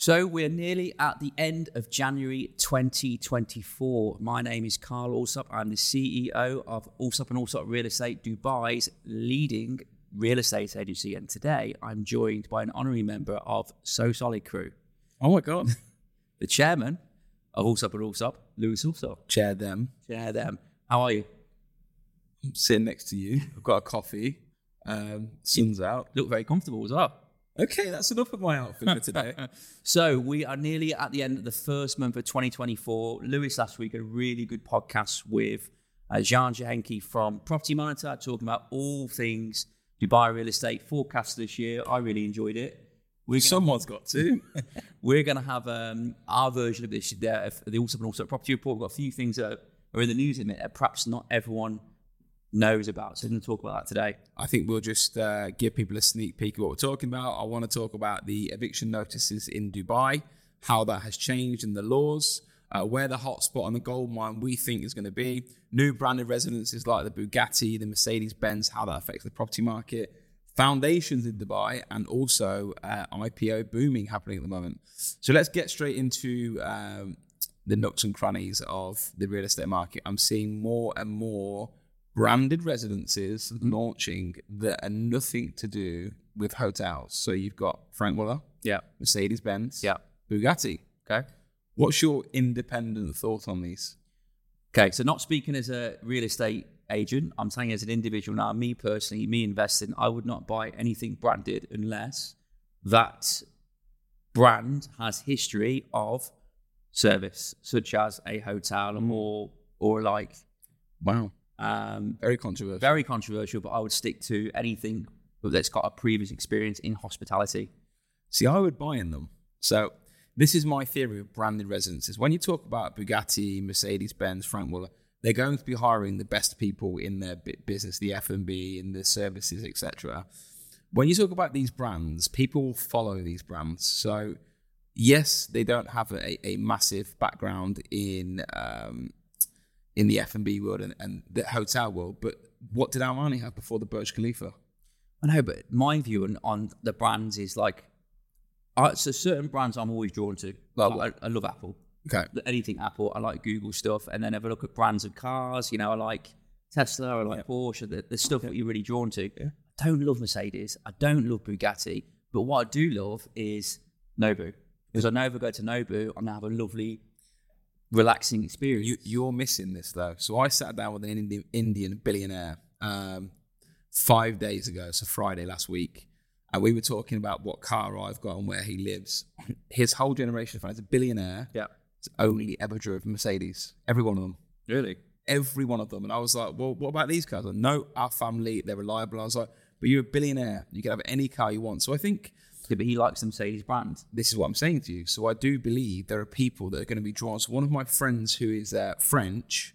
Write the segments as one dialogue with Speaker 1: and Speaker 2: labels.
Speaker 1: So we're nearly at the end of January 2024. My name is Carl Allsopp. I'm the CEO of Allsopp and Allsopp Real Estate, Dubai's leading real estate agency. And today I'm joined by an honorary member of So Solid Crew,
Speaker 2: Oh my god.
Speaker 1: the chairman of Allsopp and Allsopp, Lewis Allsopp.
Speaker 2: Chair them.
Speaker 1: Chair them. How are you?
Speaker 2: I'm sitting next to you. I've got a coffee. Um, sun's out.
Speaker 1: Look very comfortable as well.
Speaker 2: Okay, that's enough of my outfit for today.
Speaker 1: So we are nearly at the end of the first month of 2024. Lewis last week had a really good podcast with uh, Zhann Jochinke from Property Monitor talking about all things Dubai real estate forecast this year. I really enjoyed it. We're gonna,
Speaker 2: Someone's got to.
Speaker 1: we're going to have um, our version of this, there, of the Allsopp and Allsopp Property Report. We've got a few things that are in the news in it that perhaps not everyone knows about. So we're going to talk about that today.
Speaker 2: I think we'll just uh, give people a sneak peek of what we're talking about. I want to talk about the eviction notices in Dubai, how that has changed in the laws, uh, where the hotspot and the gold mine we think is going to be, new branded residences like the Bugatti, the Mercedes Benz, how that affects the property market, foundations in Dubai, and also uh, IPO booming happening at the moment. So let's get straight into um, the nooks and crannies of the real estate market. I'm seeing more and more branded residences launching that are nothing to do with hotels. So you've got Franck Muller,
Speaker 1: Yeah.
Speaker 2: Mercedes Benz,
Speaker 1: Yeah.
Speaker 2: Bugatti.
Speaker 1: Okay.
Speaker 2: What's your independent thought on these?
Speaker 1: Okay, so not speaking as a real estate agent, I'm saying as an individual now, me personally, me investing, I would not buy anything branded unless that brand has history of service, such as a hotel or mm. or like
Speaker 2: Wow,
Speaker 1: um,
Speaker 2: very controversial.
Speaker 1: very controversial, but I would stick to anything that's got a previous experience in hospitality.
Speaker 2: See, I would buy in them. So this is my theory of branded residences. When you talk about Bugatti, Mercedes Benz, Franck Muller, they're going to be hiring the best people in their business, the F and B, in the services, etc. When you talk about these brands, people follow these brands. So yes, they don't have a, a massive background in um, in the F and B world and, and the hotel world, but what did Armani have before the Burj Khalifa?
Speaker 1: I know, but my view on, on the brands is like, uh, so certain brands I'm always drawn to. Well, I, I love Apple.
Speaker 2: Okay.
Speaker 1: anything Apple. I like Google stuff, and then if I look at brands of cars, you know, I like Tesla, I like Porsche, the, the stuff that you're really drawn to. I don't love Mercedes, I don't love Bugatti, but what I do love is Nobu. Because I know if I go to Nobu, I'm gonna have a lovely, relaxing experience.
Speaker 2: You, you're missing this though. So I sat down with an Indian, Indian billionaire um, five days ago, so Friday last week, and we were talking about what car I've got and where he lives. His whole generation of friends, a billionaire,
Speaker 1: yeah,
Speaker 2: has only ever drove a Mercedes. Every one of them.
Speaker 1: really.
Speaker 2: Every one of them. And I was like, well, what about these cars? Like, no, our family, they're reliable. I was like, but you're a billionaire. You can have any car you want. So I think
Speaker 1: Yeah, but he likes the Mercedes brand.
Speaker 2: this is what I'm saying to you. So I do believe there are people that are going to be drawn. So one of my friends who is uh, French,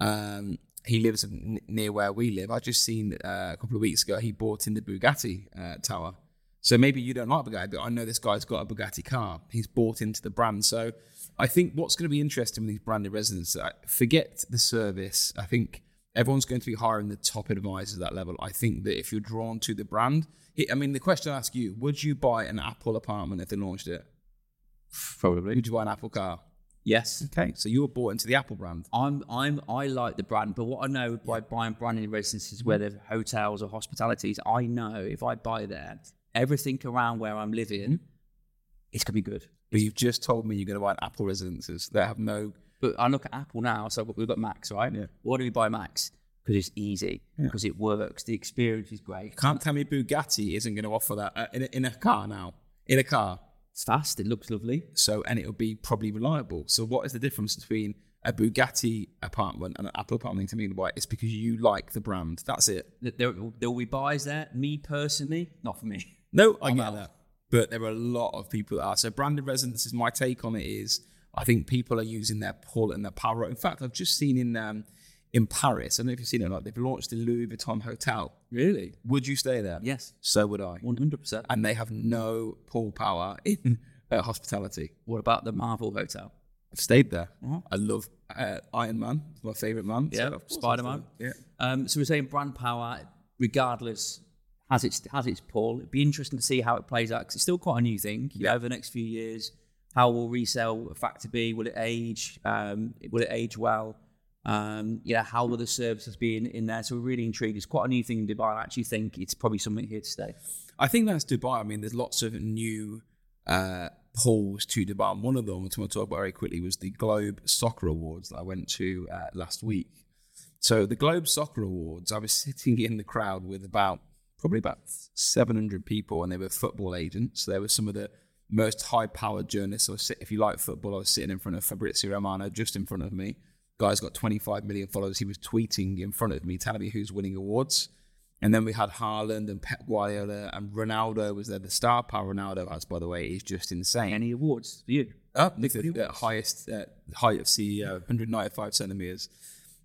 Speaker 2: um, he lives n- near where we live. I just seen uh, a couple of weeks ago he bought in the Bugatti uh, tower. So maybe you don't like Bugatti, but I know this guy's got a Bugatti car. He's bought into the brand. So I think what's going to be interesting with these branded residences, I forget the service. I think everyone's going to be hiring the top advisors at that level. I think that if you're drawn to the brand, I mean, the question I ask you: Would you buy an Apple apartment if they launched it?
Speaker 1: Probably.
Speaker 2: Would you buy an Apple car?
Speaker 1: Yes.
Speaker 2: Okay, so you were bought into the Apple brand.
Speaker 1: I'm I'm I like the brand, but what I know by buying brand branded residences, mm-hmm. whether hotels or hospitalities, I know if I buy there, everything around where I'm living, mm-hmm. it's gonna be good.
Speaker 2: But you've just told me you're going to buy an Apple residences that have no.
Speaker 1: But I look at Apple now, so we've got Macs, right?
Speaker 2: Yeah.
Speaker 1: Why do we buy Macs? Because it's easy, because it works, the experience is great.
Speaker 2: Can't tell me Bugatti isn't going to offer that uh, in, a, in a car now. In a car.
Speaker 1: It's fast, it looks lovely.
Speaker 2: So, and it'll be probably reliable. So, what is the difference between a Bugatti apartment and an Apple apartment to me? Why? It's because you like the brand. That's it.
Speaker 1: There, there will be buyers there. Me personally, not for me.
Speaker 2: No, I
Speaker 1: I'm
Speaker 2: get
Speaker 1: out.
Speaker 2: that. But there are a lot of people that are. So branded residences, my take on it is I think people are using their pull and their power. In fact, I've just seen in um, in Paris, I don't know if you've seen it or not, they've launched the Louis Vuitton hotel.
Speaker 1: Really?
Speaker 2: Would you stay there?
Speaker 1: Yes,
Speaker 2: So would I.
Speaker 1: one hundred percent.
Speaker 2: And they have no pull power in uh, hospitality.
Speaker 1: What about the Marvel Hotel?
Speaker 2: I've stayed there.
Speaker 1: Uh-huh.
Speaker 2: I love uh, Iron Man, my favorite man.
Speaker 1: Yeah,
Speaker 2: of
Speaker 1: Spider-Man.
Speaker 2: stay there.
Speaker 1: Um, so we're saying brand power, regardless, has its has its pull. It'd be interesting to see how it plays out because it's still quite a new thing. You know, over the next few years, how will resale factor be? Will it age? Um, will it age well? Um, yeah, how will the services be in, in there? So we're really intrigued. It's quite a new thing in Dubai. I actually think it's probably something here to stay.
Speaker 2: I think that's Dubai. I mean, there's lots of new uh, pulls to Dubai. One of them, which I'm going to talk about very quickly, was the Globe Soccer Awards that I went to uh, last week. So the Globe Soccer Awards, I was sitting in the crowd with about probably about 700 people, and they were football agents. There were some of the most high-powered journalists. So if you like football, I was sitting in front of Fabrizio Romano, just in front of me. Guy's got 25 million followers. He was tweeting in front of me, telling me who's winning awards. And then we had Haaland and Pep Guardiola and Ronaldo was there. The star power Ronaldo has, by the way, is just insane.
Speaker 1: Any awards for you?
Speaker 2: Up, the, the highest uh, height of CEO, 195 centimeters.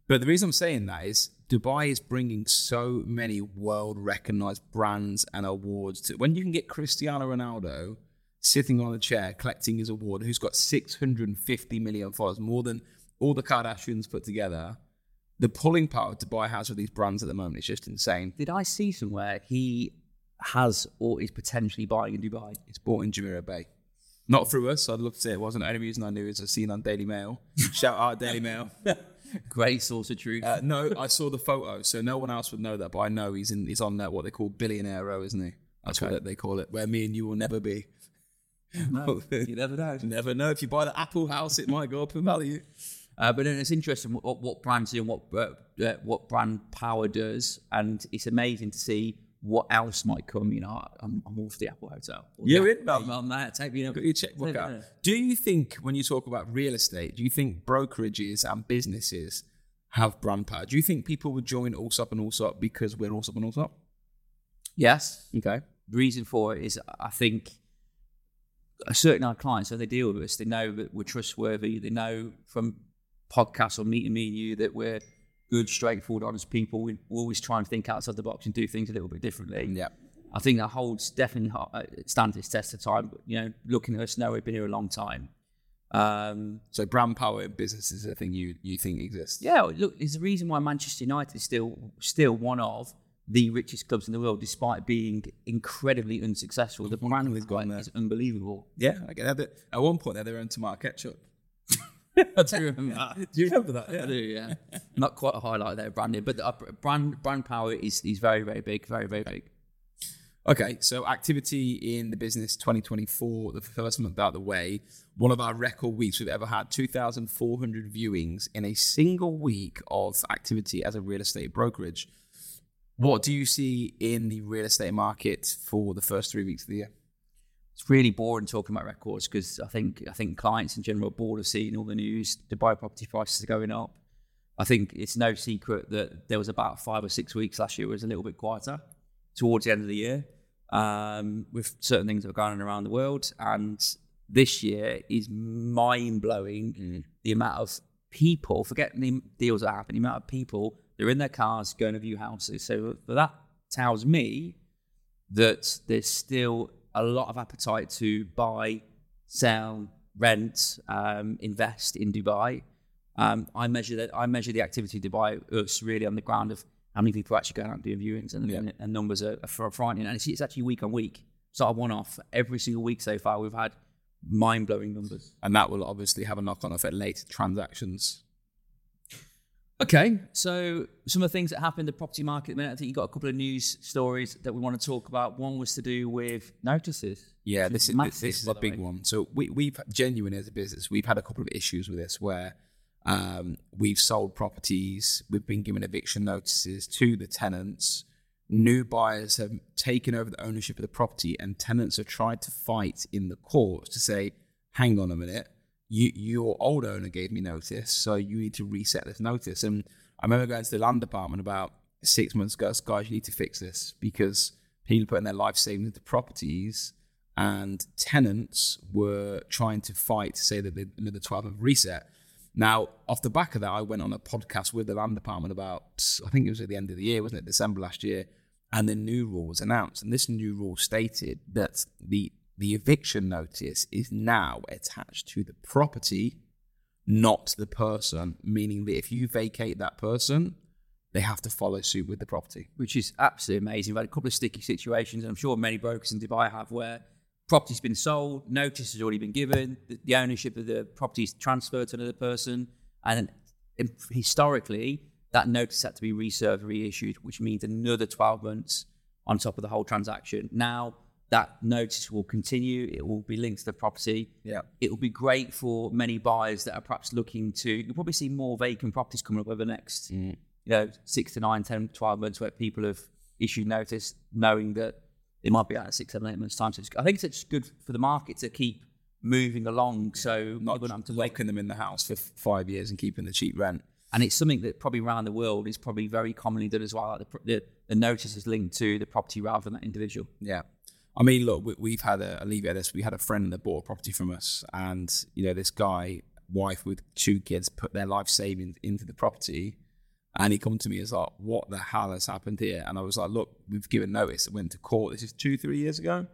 Speaker 2: But the reason I'm saying that is Dubai is bringing so many world recognized brands and awards. To, when you can get Cristiano Ronaldo sitting on a chair collecting his award, who's got 650 million followers, more than all the Kardashians put together, the pulling power Dubai has with these brands at the moment is just insane.
Speaker 1: Did I see somewhere he has or is potentially buying in Dubai?
Speaker 2: It's bought in Jumeirah Bay. Not through us. I'd love to say it wasn't. The only reason I knew is I seen on Daily Mail. Shout out Daily Mail.
Speaker 1: Great source of truth.
Speaker 2: Uh, no, I saw the photo, so no one else would know that, but I know he's in. He's on that what they call billionaire row, isn't he? That's
Speaker 1: Okay.
Speaker 2: what they call it. Where me and you will never be.
Speaker 1: No, you never know.
Speaker 2: You never know. If you buy the Apple house, it might go up in value.
Speaker 1: Uh, but then it's interesting what, what, brands do and what uh, uh, what brand power does, and it's amazing to see what else might come. You know, I'm, I'm all for the Apple Hotel.
Speaker 2: You're in,
Speaker 1: I'm, I'm there. Take me. You know,
Speaker 2: Got your checkbook out. Do you think when you talk about real estate, do you think brokerages and businesses have brand power? Do you think people would join Allsopp and Allsopp because we're Allsopp and Allsopp?
Speaker 1: Yes.
Speaker 2: Okay.
Speaker 1: The reason for it is I think a certain our clients, so they deal with us, they know that we're trustworthy. They know from podcasts or meeting me and you that we're good, straightforward, honest people. We always try and think outside the box and do things a little bit differently.
Speaker 2: Yeah.
Speaker 1: I think that holds definitely uh, stands its test of time. But, you know, looking at us now, we've been here a long time. Um,
Speaker 2: So brand power in business is a thing you you think exists.
Speaker 1: yeah, look, there's a reason why Manchester United is still still one of the richest clubs in the world, despite being incredibly unsuccessful. The brand
Speaker 2: gone there.
Speaker 1: is unbelievable.
Speaker 2: Yeah, I get that. At one point, they had their own tomato ketchup.
Speaker 1: I do remember that.
Speaker 2: Do you remember that?
Speaker 1: I do, yeah. Not quite a highlight there, branding, but uh, brand brand power is is very very big, very very big.
Speaker 2: Okay, so activity in the business 2024, the first month out of the way, one of our record weeks we've ever had 2,400 viewings in a single week of activity as a real estate brokerage. What do you see in the real estate market for the first three weeks of the year?
Speaker 1: It's really boring talking about records because I think I think clients in general are bored of seeing all the news. Dubai property prices are going up. I think it's no secret that there was about five or six weeks last year was a little bit quieter towards the end of the year um, with certain things that were going on around the world. And this year is mind blowing the amount of people, forget the deals that happen, the amount of people that are in their cars going to view houses. So that tells me that there's still a lot of appetite to buy, sell, rent, um, invest in Dubai. Um, I measure that. I measure the activity in Dubai us really on the ground of how many people are actually going out and doing viewings, and,
Speaker 2: Yeah.
Speaker 1: and, numbers are, are frightening. And it's, it's actually week on week. It's not a one-off. Every single week so far, we've had mind-blowing numbers.
Speaker 2: And that will obviously have a knock on effect later transactions.
Speaker 1: Okay, so some of the things that happened in the property market. at the minute, I think you got a couple of news stories that we want to talk about. One was to do with notices.
Speaker 2: Yeah, this
Speaker 1: is massive,
Speaker 2: this is a big
Speaker 1: way.
Speaker 2: one. So we we've genuine as a business, we've had a couple of issues with this where um, we've sold properties, we've been given eviction notices to the tenants. New buyers have taken over the ownership of the property, and tenants have tried to fight in the courts to say, "Hang on a minute, you, your old owner gave me notice, so you need to reset this notice." And I remember going to the land department about six months ago, guys, you need to fix this because people putting their life savings into properties and tenants were trying to fight to say that they another 12 month reset. Now, off the back of that, I went on a podcast with the land department about, I think it was at the end of the year, wasn't it? December last year. And the new rule was announced. And this new rule stated that the, the eviction notice is now attached to the property, not the person, meaning that if you vacate that person, they have to follow suit with the property.
Speaker 1: which is absolutely amazing. We've had a couple of sticky situations, and I'm sure many brokers in Dubai have, where property's been sold, notice has already been given, the, the ownership of the property is transferred to another person, and historically that notice had to be reserved, reissued, which means another 12 months on top of the whole transaction. Now that notice will continue. It will be linked to the property.
Speaker 2: Yeah.
Speaker 1: It will be great for many buyers that are perhaps looking to, you'll probably see more vacant properties coming up over the next, mm. you know, six to nine, 10, 12 months where people have issued notice knowing that it might be out in six, seven, eight months' time. So I think it's just good for the market to keep moving along. So
Speaker 2: Not
Speaker 1: have to
Speaker 2: locking them in the house for f- five years and keeping the cheap rent.
Speaker 1: And it's something that probably around the world is probably very commonly done as well. Like the, the, the notice is linked to the property rather than that individual.
Speaker 2: Yeah. I mean, look, we, we've had a, I'll leave it at this. We had a friend that bought a property from us, and, you know, this guy, wife with two kids, put their life savings into the property. And he come to me as like, what the hell has happened here? And I was like, look, we've given notice. I went to court. This is two, three years ago.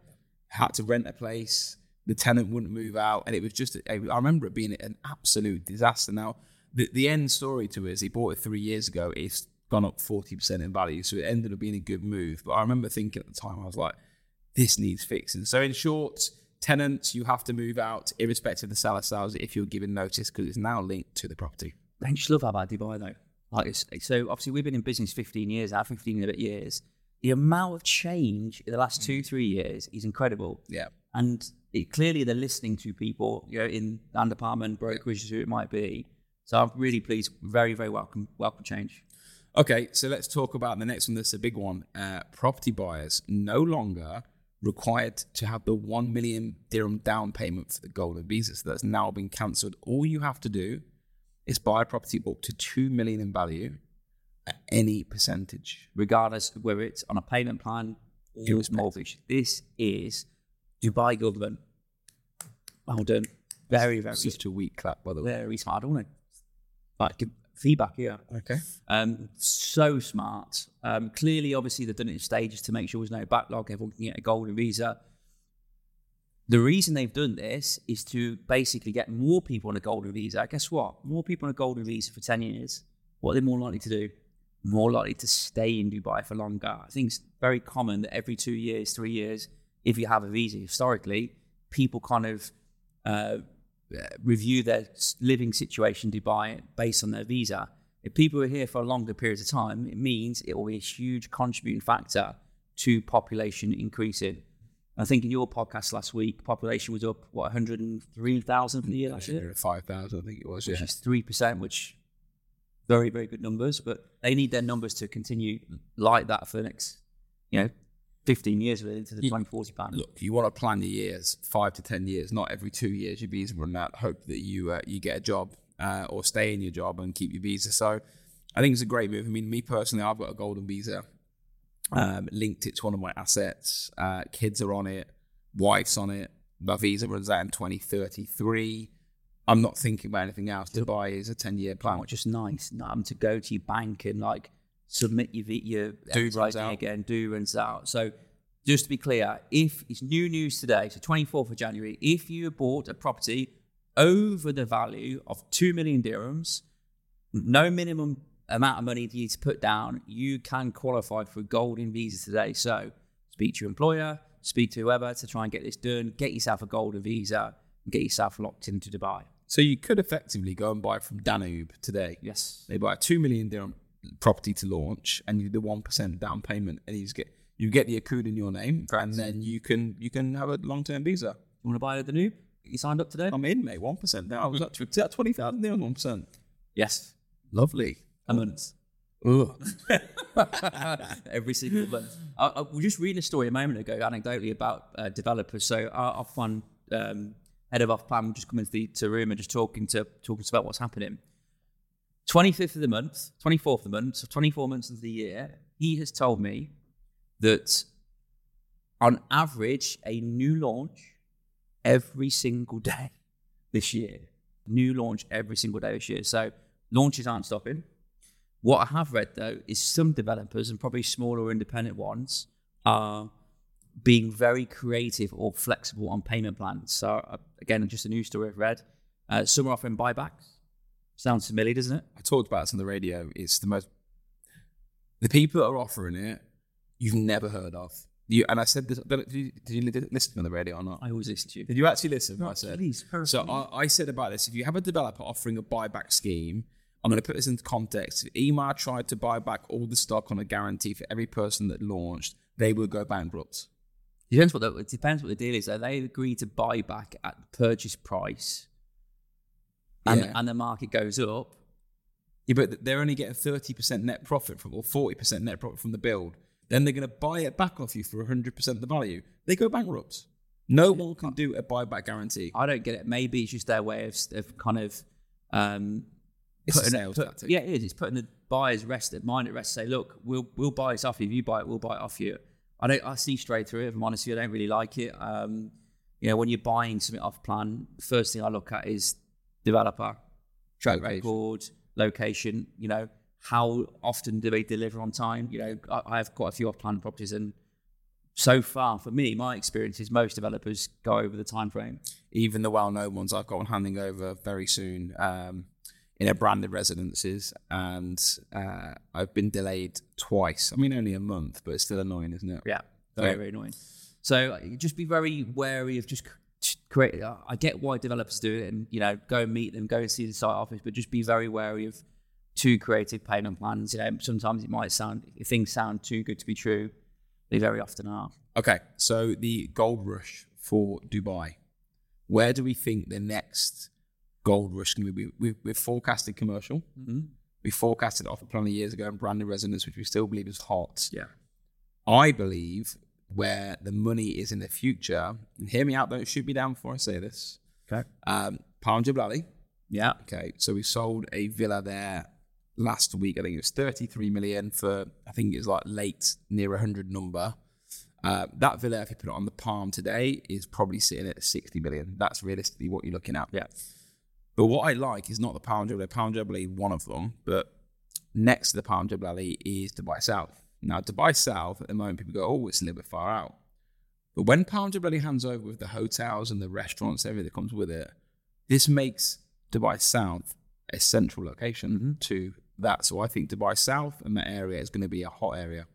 Speaker 2: Had to rent a place. The tenant wouldn't move out. And it was just, I remember it being an absolute disaster. Now, the, the end story to it is he bought it three years ago. It's gone up 40% in value. So it ended up being a good move. But I remember thinking at the time, I was like, this needs fixing. So in short, tenants, you have to move out irrespective of the seller it if you're given notice because it's now linked to the property.
Speaker 1: Don't you love how about Dubai though? Like it's, so obviously we've been in business 15 years now, 15 and a bit years. The amount of change in the last two, three years is incredible.
Speaker 2: Yeah.
Speaker 1: And it, clearly they're listening to people, you know, in land department, brokerages, who it might be. So I'm really pleased. Very, very welcome, welcome change.
Speaker 2: Okay, so let's talk about the next one. That's a big one. Uh, property buyers no longer required to have the 1 million dirham down payment for the golden visa. So that's now been cancelled. All you have to do is buy a property up to 2 million in value at any percentage.
Speaker 1: regardless of whether it's on a payment plan or it's mortgage. This is Dubai government. Well done. Very, very,
Speaker 2: Just a weak clap, by the way.
Speaker 1: very smart, don't it? Like give feedback yeah.
Speaker 2: Okay.
Speaker 1: Um, so smart. Um, clearly, obviously, they've done it in stages to make sure there's no backlog. Everyone can get a golden visa. The reason they've done this is to basically get more people on a golden visa. Guess what? More people on a golden visa for 10 years. What are they more likely to do? More likely to stay in Dubai for longer. I think it's very common that every two years, three years, if you have a visa, historically, people kind of uh, Uh, review their living situation in Dubai based on their visa. If people are here for longer periods of time, it means it will be a huge contributing factor to population increasing. I think in your podcast last week, population was up what 103,000 for the year last year,
Speaker 2: 5,000, I think it was, yeah.
Speaker 1: which is three percent, which very very good numbers. But they need their numbers to continue like that for the next, you know, 15 years really into the 2040 plan.
Speaker 2: Look, you want to plan your years, five to 10 years, not every two years your visa run out. Hope that you uh, you get a job uh, or stay in your job and keep your visa. So I think it's a great move. I mean, me personally, I've got a golden visa. Um, linked it to one of my assets. Uh, kids are on it. Wife's on it. My visa runs out in 2033. I'm not thinking about anything else. Dubai is a 10 year plan.
Speaker 1: Which is nice, not having to go to your bank and like submit your your
Speaker 2: Do runs out.
Speaker 1: again, do runs out. So just to be clear, if it's new news today, so 24th of January, if you bought a property over the value of two million dirhams, no minimum amount of money you need to put down, you can qualify for a golden visa today. So speak to your employer, speak to whoever to try and get this done, get yourself a golden visa, and get yourself locked into Dubai.
Speaker 2: So you could effectively go and buy from Danube today.
Speaker 1: Yes.
Speaker 2: They buy a two million dirham property to launch, and you do the one percent down payment, and you just get you get the accrued in your name, and then you can you can have a long term visa.
Speaker 1: You want to buy the new? You signed up today?
Speaker 2: I'm in, mate. One percent. Now I was up to twenty thousand there, one percent.
Speaker 1: Yes.
Speaker 2: Lovely.
Speaker 1: A month. Every single month. I, I was just reading a story a moment ago, anecdotally, about uh, developers. So our, our fund um, head of off plan just come into the to room and just talking to talking to about what's happening. 25th of the month, 24th of the month, so 24 months into the year, he has told me that on average, a new launch every single day this year. New launch every single day this year. So launches aren't stopping. What I have read though is some developers and probably smaller independent ones are being very creative or flexible on payment plans. So uh, again, just a news story I've read. Uh, some are offering buybacks. Sounds familiar, doesn't it?
Speaker 2: I talked about this on the radio. It's the most the people that are offering it you've never heard of. You and I said this. I don't know, Did you, did you listen on the radio or not?
Speaker 1: I always listen to you.
Speaker 2: Did you actually listen? what I said.
Speaker 1: please,
Speaker 2: So I, I said about this: if you have a developer offering a buyback scheme, I'm going to put this into context. If Emaar tried to buy back all the stock on a guarantee for every person that launched, they would go bankrupt.
Speaker 1: Depends what the, it depends what the deal is. Though they agree to buy back at the purchase price, and
Speaker 2: Yeah.
Speaker 1: and the market goes up.
Speaker 2: Yeah, but they're only getting 30% net profit from, or 40% net profit from the build. Then they're going to buy it back off you for 100% of the value. They go bankrupt. No one can do a buyback guarantee.
Speaker 1: I don't get it. Maybe it's just their way of, of kind of um,
Speaker 2: It's a
Speaker 1: putting-
Speaker 2: sales
Speaker 1: put-
Speaker 2: tactic.
Speaker 1: Yeah, it is. It's putting the buyer's rest at mind at rest. Say, look, we'll we'll buy this off you. If you buy it, we'll buy it off you. I don't. I see straight through it. If I'm honest with you, I don't really like it. Um, you know, when you're buying something off plan, first thing I look at is developer, track record, location. You know, how often do they deliver on time? You know, I, I have quite a few off plan properties, and so far for me, my experience is most developers go over the time frame.
Speaker 2: Even the well-known ones, I've got one handing over very soon um, in a branded residences, and uh, I've been delayed twice. I mean, only a month, but it's still annoying, isn't it?
Speaker 1: Yeah, very very annoying. So just be very wary of just create. uh, I get why developers do it, and you know, go and meet them, go and see the site office, but just be very wary of too creative payment plans. You know, sometimes it might sound if things sound too good to be true. They very often are.
Speaker 2: Okay, so the gold rush for Dubai. Where do we think the next gold rush can be? We, we've forecasted commercial. We forecasted it off a plan of years ago in branded residence, which we still believe is hot.
Speaker 1: Yeah.
Speaker 2: I believe where the money is in the future, and hear me out, don't shoot me down before I say this.
Speaker 1: Okay.
Speaker 2: Um, Palm Jebel Ali.
Speaker 1: Yeah.
Speaker 2: Okay, so we sold a villa there last week. I think it was 33 million for, I think it was like late near 100 number. Uh, that villa, if you put it on the palm today, is probably sitting at 60 million. That's realistically what you're looking at.
Speaker 1: Yeah.
Speaker 2: But what I like is not the Palm Jebel Ali. Palm Jebel Ali, one of them, but next to the Palm Jebel Ali is Dubai South. Now, Dubai South, at the moment, people go, oh, it's a little bit far out. But when Palm Jebel Ali hands over with the hotels and the restaurants, everything that comes with it, this makes Dubai South a central location mm-hmm. to that. So I think Dubai South and that area is going to be a hot area.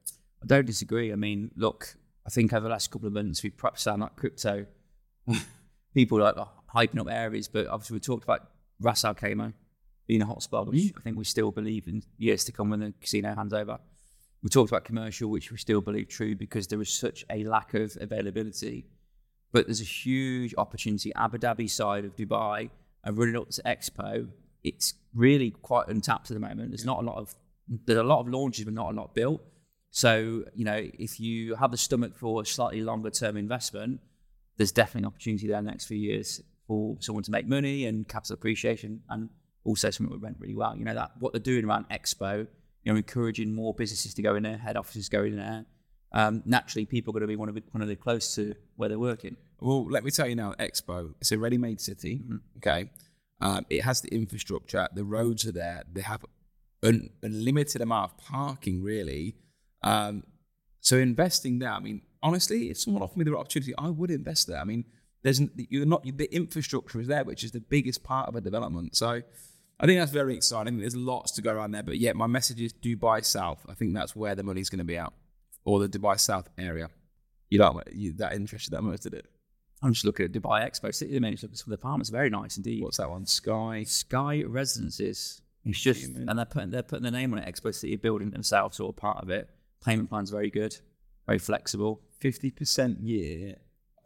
Speaker 1: I don't disagree. I mean, look, I think over the last couple of months we've perhaps sound like crypto people like hyping up areas, but obviously we talked about Ras Al Khaimah being a hotspot, which mm-hmm. I think we still believe in years to come when the casino hands over. We talked about commercial, which we still believe true because there is such a lack of availability. But there's a huge opportunity. Abu Dhabi side of Dubai and running up to Expo, it's really quite untapped at the moment. There's not a lot of there's a lot of launches, but not a lot built. So you know, if you have the stomach for a slightly longer term investment, there's definitely an opportunity there in the next few years for someone to make money and capital appreciation, and also something that would rent really well. You know that what they're doing around Expo, you know, encouraging more businesses to go in there, head offices go in there. Um, naturally, people are going to be one of the, one of the close to where they're working.
Speaker 2: Well, let me tell you now, Expo, it's a ready-made city. Okay, um, it has the infrastructure. The roads are there. They have an unlimited amount of parking, really. Um, so investing there, I mean, honestly, if someone offered me the opportunity, I would invest there. I mean, there's you're not the infrastructure is there, which is the biggest part of a development. So. I think that's very exciting. There's lots to go around there, but yeah, my message is Dubai South. I think that's where the money's going to be out, or the Dubai South area. You don't you that interested that much, did it?
Speaker 1: I'm just looking at Dubai Expo City. The minute look at some the apartments, very nice indeed.
Speaker 2: What's that one? Sky.
Speaker 1: Sky Residences. It's just, and they're putting they're putting the name on it. Expo City building themselves, sort of part of it. Payment plan's very good, very flexible.
Speaker 2: Fifty percent year.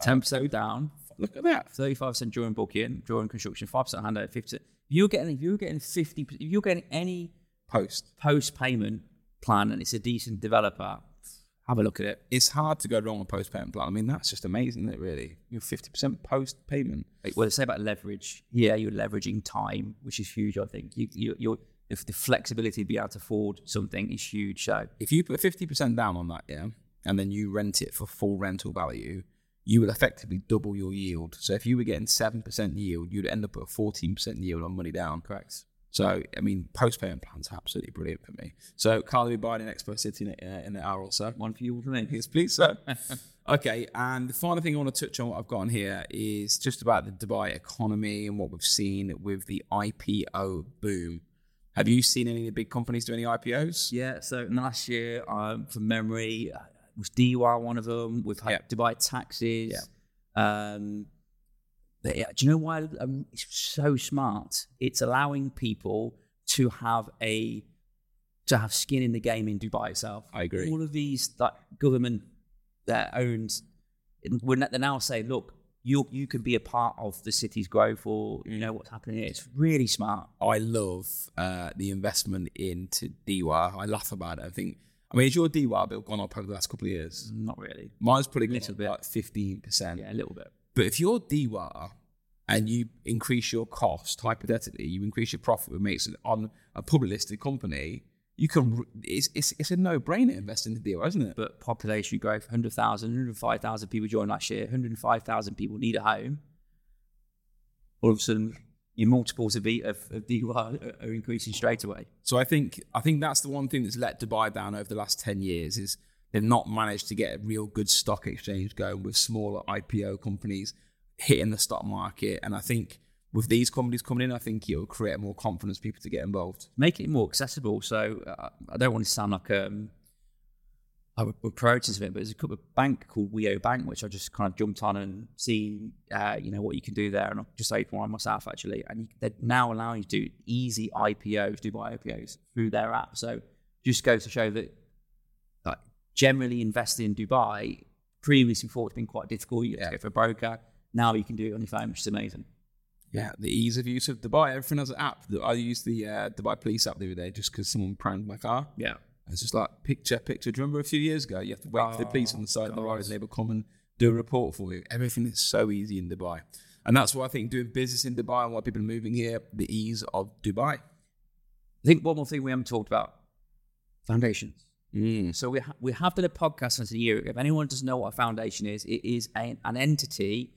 Speaker 1: Ten percent down,
Speaker 2: Look at that.
Speaker 1: thirty five percent during booking, during construction, five percent handover, fifty. If you're getting if you're getting fifty, if you're getting any
Speaker 2: Post.
Speaker 1: post payment plan and it's a decent developer, have a look at it.
Speaker 2: It's hard to go wrong with post payment plan. I mean, that's just amazing, isn't it? Really, you're fifty percent post payment.
Speaker 1: Well, they say about leverage. Yeah, you're leveraging time, which is huge. I think you, you, you're if the flexibility to be able to afford something is huge. So
Speaker 2: If you put fifty percent down on that, yeah, and then you rent it for full rental value, you will effectively double your yield. So if you were getting seven percent yield, you'd end up at fourteen percent yield on money down.
Speaker 1: correct.
Speaker 2: So I mean, post payment plans are absolutely brilliant for me. So Carl will be buying an Expo City in, a- in an hour or so.
Speaker 1: One for you, one for me.
Speaker 2: Yes, please, sir. okay, and the final thing I want to touch on, what I've got on here, is just about the Dubai economy and what we've seen with the IPO boom. Have you seen any of the big companies do any IPOs?
Speaker 1: Yeah, so in the last year, um, from memory, uh, was DEWA one of them? We've had
Speaker 2: Yeah.
Speaker 1: Dubai taxes. Um, but yeah, do you know why um, it's so smart? It's allowing people to have a to have skin in the game in Dubai itself.
Speaker 2: I agree.
Speaker 1: All of these that government that owns, they're now saying, look, you you can be a part of the city's growth, or you know what's happening here. It's really smart.
Speaker 2: I love uh, the investment into DEWA. I laugh about it. I think, I mean, is your DEWA bill gone up over the last couple of years?
Speaker 1: Not really.
Speaker 2: Mine's probably gone
Speaker 1: Little
Speaker 2: up
Speaker 1: bit.
Speaker 2: like 15%.
Speaker 1: Yeah, a little bit.
Speaker 2: But if you're DEWA and you increase your cost, hypothetically, you increase your profit, which makes it on a public listed company, you can, it's, it's, it's a no brainer investing in DEWA, isn't it?
Speaker 1: but population growth 100,000, 105,000 people joined last year, 105,000 people need a home. All of a sudden, your multiples of, E- of, of DEWA are, are increasing straight away.
Speaker 2: So I think I think that's the one thing that's let Dubai down over the last ten years is they've not managed to get a real good stock exchange going with smaller IPO companies hitting the stock market. And I think with these companies coming in, I think it'll create more confidence for people to get involved.
Speaker 1: Make it more accessible. So uh, I don't want to sound like um, I would put priorities of it, but there's a couple of bank called Wio Bank, which I just kind of jumped on and seen, uh, you know, what you can do there. And I've just opened one myself actually. And you, they're now allowing you to do easy IPOs, Dubai IPOs through their app. So just goes to show that like, generally investing in Dubai previously thought it's been quite difficult. You have
Speaker 2: Yeah.
Speaker 1: to go for a broker. Now you can do it on your phone, which is amazing.
Speaker 2: Yeah, the ease of use of Dubai. Everything has an app. I used the uh, Dubai Police app the other day just because someone pranked my car.
Speaker 1: Yeah.
Speaker 2: It's just like picture, picture. Do you remember a few years ago? You have to wait for the police on the side of the road and they will come and do a report for you. Everything is so easy in Dubai. And that's why I think doing business in Dubai and why people are moving here, the ease of Dubai.
Speaker 1: I think one more thing we haven't talked about foundations.
Speaker 2: Mm.
Speaker 1: So we ha- we have done a podcast since a year ago. If anyone doesn't know what a foundation is, it is a, an entity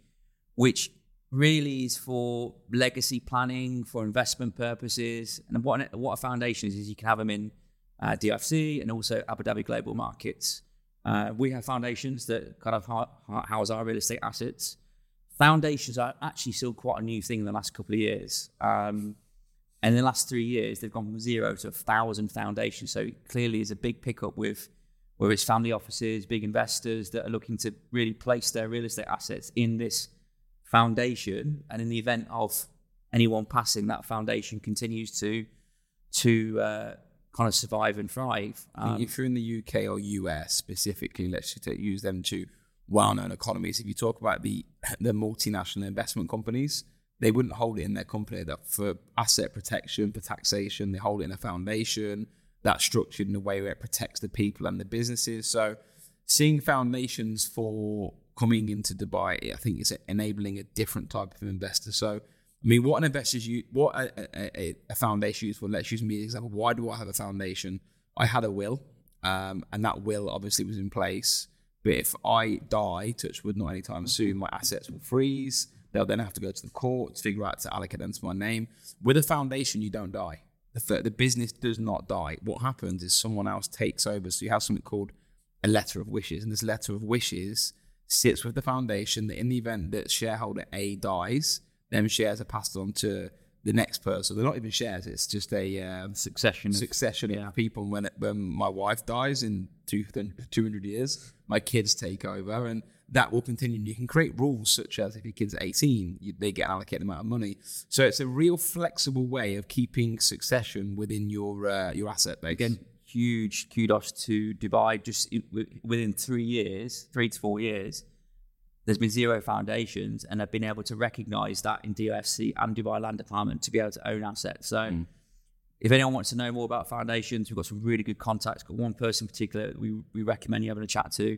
Speaker 1: which really is for legacy planning, for investment purposes. And what an, what a foundation is is you can have them in uh, DIFC and also Abu Dhabi Global Markets. Uh, we have foundations that kind of ha- ha- house our real estate assets. Foundations are actually still quite a new thing in the last couple of years. Um, and in the last three years, they've gone from zero to a thousand foundations. So clearly, there's a big pickup with whether it's family offices, big investors that are looking to really place their real estate assets in this foundation. And in the event of anyone passing, that foundation continues to to uh, kind of survive and thrive. Um,
Speaker 2: if you're in the UK or US specifically, let's just use them two well-known economies. If you talk about the the multinational investment companies, they wouldn't hold it in their company. That for asset protection, for taxation, they hold it in a foundation that's structured in a way where it protects the people and the businesses. So, seeing foundations for coming into Dubai, I think it's enabling a different type of investor. So. I mean, what an investor's you what a, a, a, foundation is for. Let's use me as an example. Why do I have a foundation? I had a will, um, and that will obviously was in place. But if I die, touch wood, not anytime soon, my assets will freeze. They'll then have to go to the court to figure out to allocate them to my name. With a foundation, you don't die. The, the business does not die. What happens is someone else takes over. So you have something called a letter of wishes, and this letter of wishes sits with the foundation that in the event that shareholder A dies, them shares are passed on to the next person. They're not even shares; it's just a um,
Speaker 1: succession. Of,
Speaker 2: succession of people. When it, when my wife dies in two hundred years, my kids take over, and that will continue. You can create rules such as if your kid's are eighteen, you, they get allocated amount of money. So it's a real flexible way of keeping succession within your uh, your asset base.
Speaker 1: again, huge kudos to Dubai. Just within three years, three to four years, there's been zero foundations, and have been able to recognise that in DIFC and Dubai Land Department to be able to own assets. So, if anyone wants to know more about foundations, we've got some really good contacts. Got one person in particular that we, we recommend you having a chat to.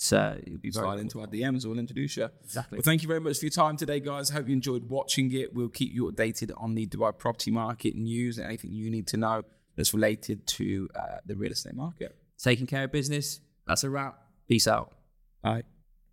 Speaker 1: So it'd be very
Speaker 2: slide into our DMs. We'll introduce you.
Speaker 1: Exactly.
Speaker 2: Well, thank you very much for your time today, guys. I hope you enjoyed watching it. We'll keep you updated on the Dubai property market news and anything you need to know that's related to uh, the real estate market.
Speaker 1: taking care of business. That's a wrap. Peace out.
Speaker 2: Bye.